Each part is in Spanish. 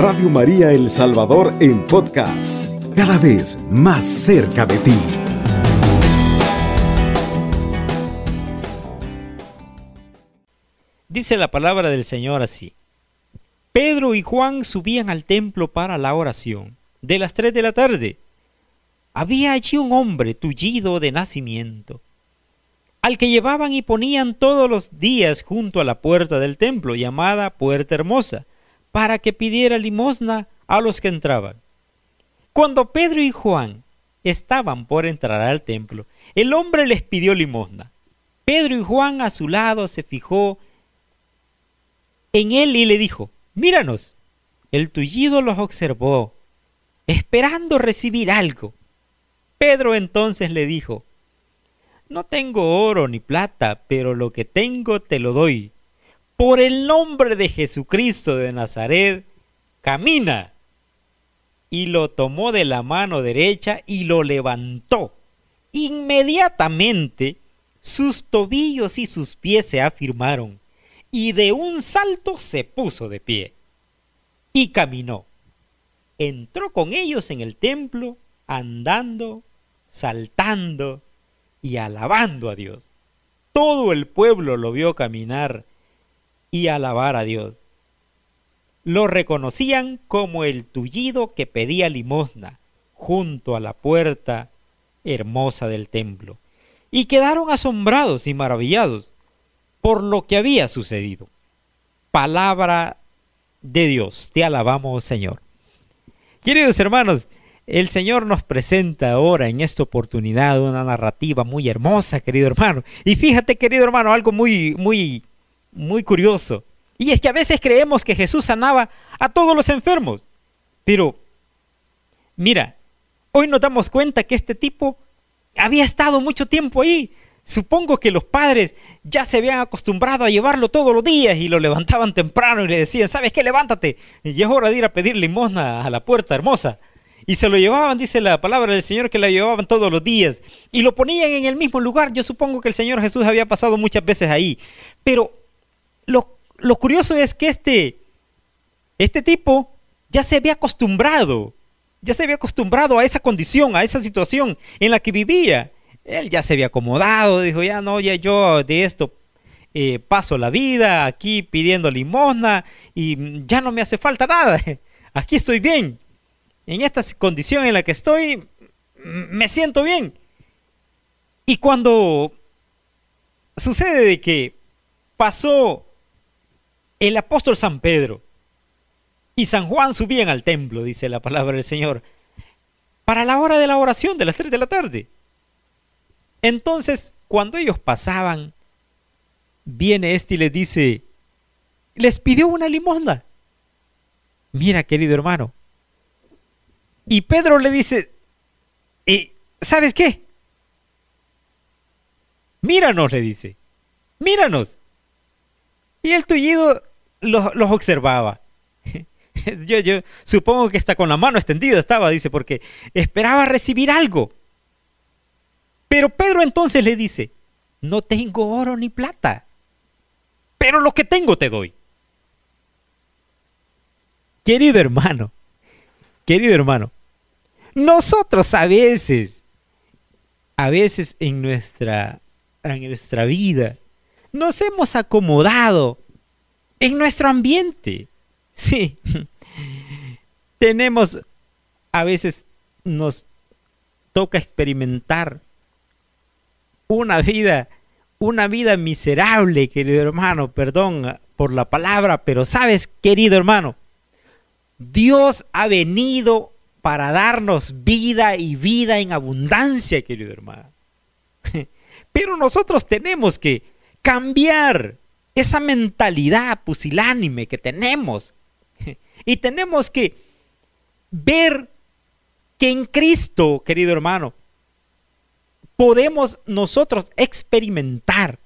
Radio María El Salvador en podcast, cada vez más cerca de ti. Dice la palabra del Señor así. Pedro y Juan subían al templo para la oración de las tres de la tarde. Había allí un hombre tullido de nacimiento, al que llevaban y ponían todos los días junto a la puerta del templo, llamada Puerta Hermosa, para que pidiera limosna a los que entraban. Cuando Pedro y Juan estaban por entrar al templo, el hombre les pidió limosna. Pedro y Juan a su lado se fijó en él y le dijo, míranos. El tullido los observó, esperando recibir algo. Pedro entonces le dijo, no tengo oro ni plata, pero lo que tengo te lo doy por el nombre de Jesucristo de Nazaret, camina. Y lo tomó de la mano derecha y lo levantó. Inmediatamente sus tobillos y sus pies se afirmaron, y de un salto se puso de pie. Y caminó. Entró con ellos en el templo, andando, saltando y alabando a Dios. Todo el pueblo lo vio caminar y alabar a Dios. Lo reconocían como el tullido que pedía limosna junto a la puerta hermosa del templo, y quedaron asombrados y maravillados por lo que había sucedido. Palabra de Dios, te alabamos Señor. Queridos hermanos, el Señor nos presenta ahora en esta oportunidad una narrativa muy hermosa, querido hermano. Y fíjate, querido hermano, algo muy, muy muy curioso. Y es que a veces creemos que Jesús sanaba a todos los enfermos. Pero, mira, hoy nos damos cuenta que este tipo había estado mucho tiempo ahí. Supongo que los padres ya se habían acostumbrado a llevarlo todos los días y lo levantaban temprano y le decían, ¿sabes qué? Levántate. Y es hora de ir a pedir limosna a la puerta hermosa. Y se lo llevaban, dice la palabra del Señor, que la llevaban todos los días. Y lo ponían en el mismo lugar. Yo supongo que el Señor Jesús había pasado muchas veces ahí. Pero lo, curioso es que este, este tipo ya se había acostumbrado, ya se había acostumbrado a esa condición, a esa situación en la que vivía. Él ya se había acomodado, dijo, ya no, ya yo de esto eh, paso la vida aquí pidiendo limosna y ya no me hace falta nada. Aquí estoy bien. En esta condición en la que estoy, me siento bien. Y cuando sucede de que pasó el apóstol San Pedro y San Juan subían al templo, dice la palabra del Señor, para la hora de la oración de las 3 de la tarde. Entonces, cuando ellos pasaban, viene este y les dice, les pidió una limosna. Mira, querido hermano. Y Pedro le dice, ¿Y ¿sabes qué? Míranos, le dice, míranos. Y el tullido los, observaba. yo, yo supongo que está con la mano extendida estaba, dice, porque esperaba recibir algo. Pero Pedro entonces le dice, no tengo oro ni plata, pero lo que tengo te doy. Querido hermano, querido hermano, nosotros a veces, a veces en nuestra, en nuestra vida, nos hemos acomodado en nuestro ambiente. Sí. Tenemos, a veces nos toca experimentar una vida, una vida miserable, querido hermano, perdón por la palabra, pero sabes, querido hermano, Dios ha venido para darnos vida y vida en abundancia, querido hermano. Pero nosotros tenemos que cambiar esa mentalidad pusilánime que tenemos. Y tenemos que ver que en Cristo, querido hermano, podemos nosotros experimentar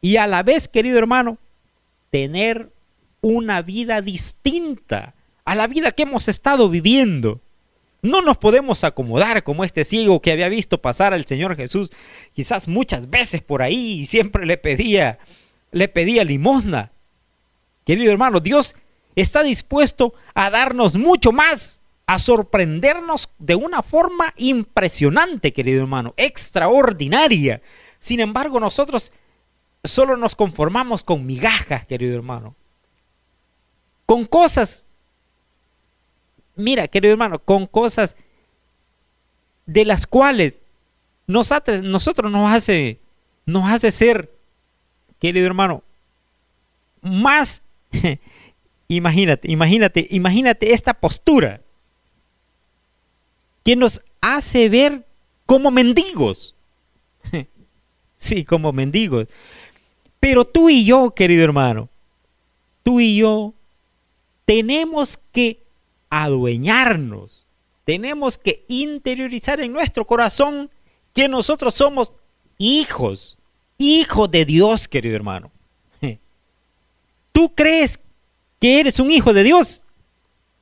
y a la vez, querido hermano, tener una vida distinta a la vida que hemos estado viviendo. No nos podemos acomodar como este ciego que había visto pasar al Señor Jesús quizás muchas veces por ahí y siempre le pedía, le pedía limosna. Querido hermano, Dios está dispuesto a darnos mucho más, a sorprendernos de una forma impresionante, querido hermano, extraordinaria. Sin embargo, nosotros solo nos conformamos con migajas, querido hermano. Con cosas, mira, querido hermano, con cosas de las cuales nosotros, nos hace, nos hace ser, querido hermano, más, imagínate, imagínate, imagínate esta postura que nos hace ver como mendigos. Sí, como mendigos. Pero tú y yo, querido hermano, tú y yo tenemos que adueñarnos, tenemos que interiorizar en nuestro corazón que nosotros somos hijos, hijos de Dios, querido hermano. ¿Tú crees que eres un hijo de Dios?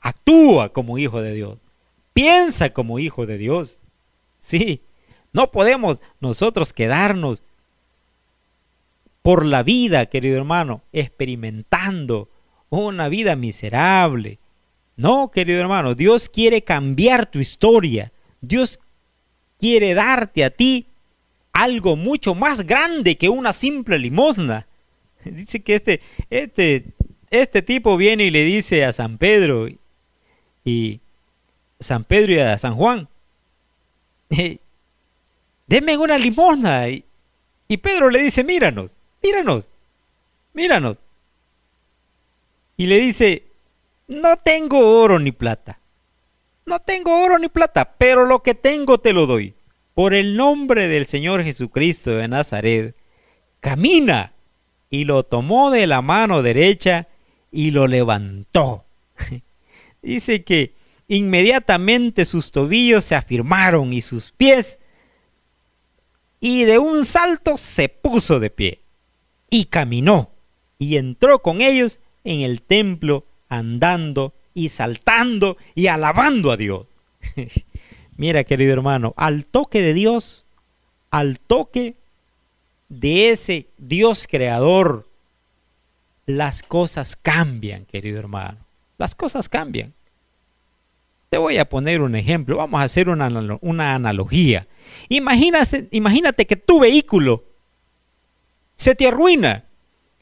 Actúa como hijo de Dios. Piensa como hijo de Dios. Sí, no podemos nosotros quedarnos por la vida, querido hermano, experimentando una vida miserable. No, querido hermano, Dios quiere cambiar tu historia. Dios quiere darte a ti algo mucho más grande que una simple limosna. Dice que este, este, este tipo viene y le dice a San Pedro y San Pedro y a San Juan, denme una limosna. Y, y Pedro le dice, míranos, míranos, míranos. Y le dice, no tengo oro ni plata. No tengo oro ni plata, pero lo que tengo te lo doy. Por el nombre del Señor Jesucristo de Nazaret, camina. Y lo tomó de la mano derecha y lo levantó. Dice que inmediatamente sus tobillos se afirmaron y sus pies, y de un salto se puso de pie y caminó y entró con ellos en el templo andando y saltando y alabando a Dios. Mira, querido hermano, al toque de Dios, al toque de ese Dios creador, las cosas cambian, querido hermano. Las cosas cambian. Te voy a poner un ejemplo. Vamos a hacer una, analogía. Imagínate, imagínate que tu vehículo se te arruina.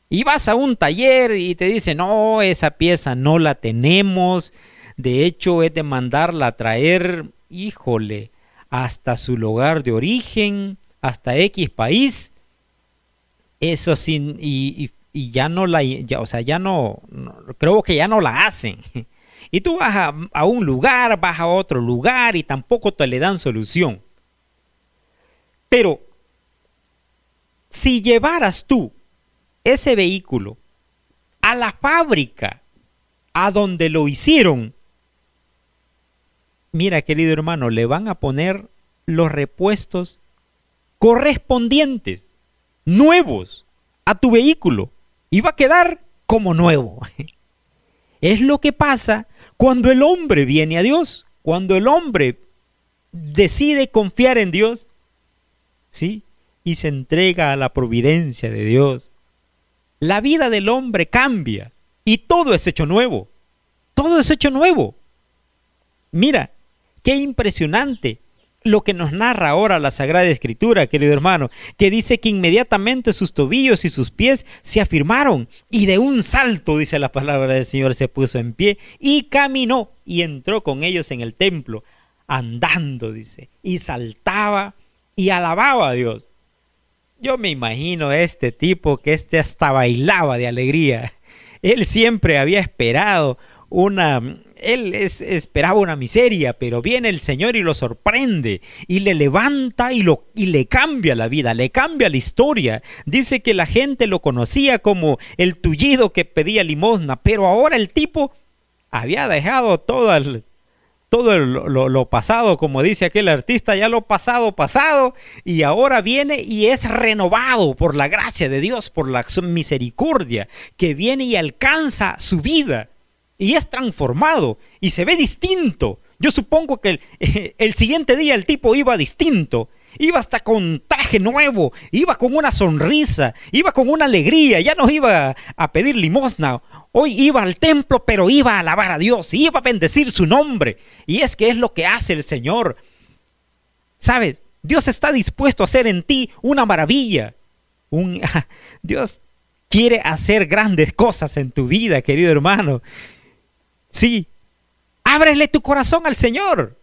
Y vas a un taller y te dicen, no, esa pieza no la tenemos. De hecho, es de mandarla a traer, híjole, hasta su lugar de origen, hasta X país. Eso sin, y, ya no la, o sea, ya no, creo que ya no la hacen. Y tú vas a, a, un lugar, vas a otro lugar y tampoco te le dan solución. Pero si llevaras tú ese vehículo a la fábrica, a donde lo hicieron, mira querido hermano, le van a poner los repuestos correspondientes, nuevos, a tu vehículo. Y va a quedar como nuevo. Es lo que pasa cuando el hombre viene a Dios, cuando el hombre decide confiar en Dios, ¿sí? y se entrega a la providencia de Dios, la vida del hombre cambia y todo es hecho nuevo. Todo es hecho nuevo. Mira, qué impresionante lo que nos narra ahora la Sagrada Escritura, querido hermano, que dice que inmediatamente sus tobillos y sus pies se afirmaron y de un salto, dice la palabra del Señor, se puso en pie y caminó y entró con ellos en el templo, andando, dice, y saltaba y alababa a Dios. Yo me imagino a este tipo que este hasta bailaba de alegría. Él siempre había esperado una, él esperaba una miseria, pero viene el Señor y lo sorprende y le levanta y, lo, y le cambia la vida, le cambia la historia. Dice que la gente lo conocía como el tullido que pedía limosna, pero ahora el tipo había dejado todo el, todo lo, pasado, como dice aquel artista, ya lo pasado, pasado, y ahora viene y es renovado por la gracia de Dios, por la misericordia, que viene y alcanza su vida, y es transformado, y se ve distinto. Yo supongo que el, siguiente día el tipo iba distinto, iba hasta con traje nuevo, iba con una sonrisa, iba con una alegría, ya no iba a pedir limosna Hoy iba al templo, pero iba a alabar a Dios, iba a bendecir su nombre. Y es que es lo que hace el Señor. ¿Sabes? Dios está dispuesto a hacer en ti una maravilla. Dios quiere hacer grandes cosas en tu vida, querido hermano. Sí, ábrele tu corazón al Señor.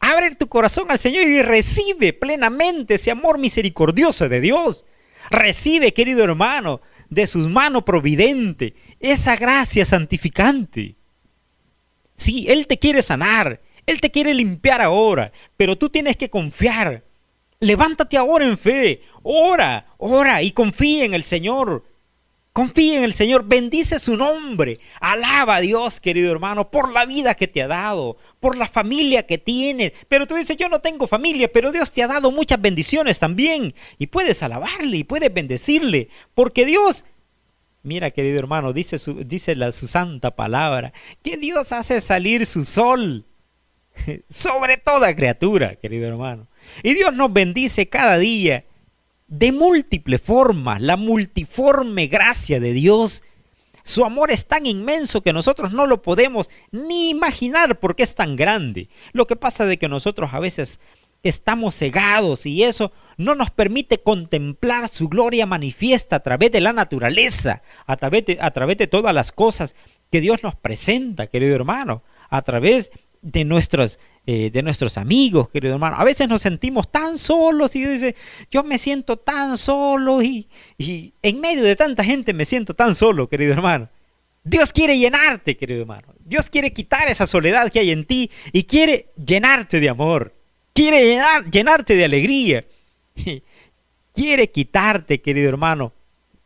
Abre tu corazón al Señor y recibe plenamente ese amor misericordioso de Dios. Recibe, querido hermano, de sus manos providente esa gracia santificante. Sí, Él te quiere sanar, Él te quiere limpiar ahora, pero tú tienes que confiar. Levántate ahora en fe, ora, ora y confía en el Señor. Confía en el Señor, bendice su nombre, alaba a Dios, querido hermano, por la vida que te ha dado, por la familia que tienes. Pero tú dices, yo no tengo familia, pero Dios te ha dado muchas bendiciones también. Y puedes alabarle y puedes bendecirle, porque Dios, mira querido hermano, dice su, dice la, su santa palabra, que Dios hace salir su sol sobre toda criatura, querido hermano. Y Dios nos bendice cada día de múltiples formas, la multiforme gracia de Dios. Su amor es tan inmenso que nosotros no lo podemos ni imaginar porque es tan grande. Lo que pasa de que nosotros a veces estamos cegados y eso no nos permite contemplar su gloria manifiesta a través de la naturaleza, a través de, todas las cosas que Dios nos presenta, querido hermano, a través de nuestros, eh, de nuestros amigos, querido hermano. A veces nos sentimos tan solos y dice, yo me siento tan solo y, y en medio de tanta gente me siento tan solo, querido hermano. Dios quiere llenarte, querido hermano. Dios quiere quitar esa soledad que hay en ti y quiere llenarte de amor. Quiere llenar, llenarte de alegría. Quiere quitarte, querido hermano,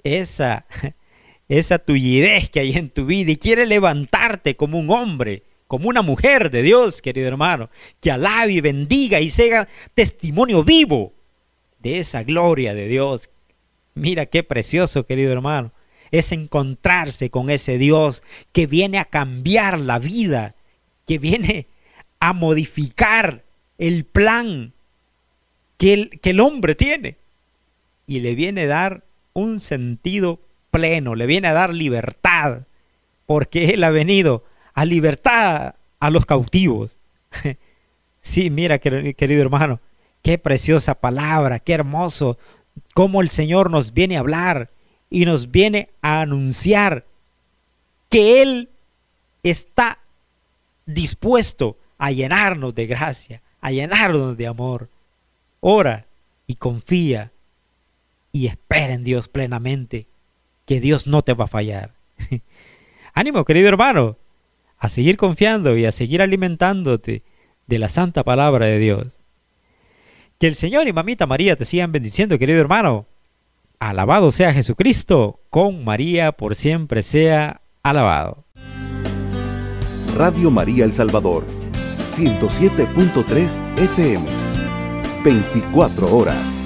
esa, esa tullidez que hay en tu vida y quiere levantarte como un hombre como una mujer de Dios, querido hermano, que alabe y bendiga y sea testimonio vivo de esa gloria de Dios. Mira qué precioso, querido hermano, es encontrarse con ese Dios que viene a cambiar la vida, que viene a modificar el plan que el, que el hombre tiene y le viene a dar un sentido pleno, le viene a dar libertad, porque Él ha venido a libertad a los cautivos. sí, mira, querido hermano, qué preciosa palabra, qué hermoso, cómo el Señor nos viene a hablar y nos viene a anunciar que Él está dispuesto a llenarnos de gracia, a llenarnos de amor. Ora y confía y espera en Dios plenamente, que Dios no te va a fallar. Ánimo, querido hermano, a seguir confiando y a seguir alimentándote de la santa palabra de Dios. Que el Señor y Mamita María te sigan bendiciendo, querido hermano. Alabado sea Jesucristo, con María por siempre sea alabado. Radio María El Salvador, 107.3 FM, 24 horas.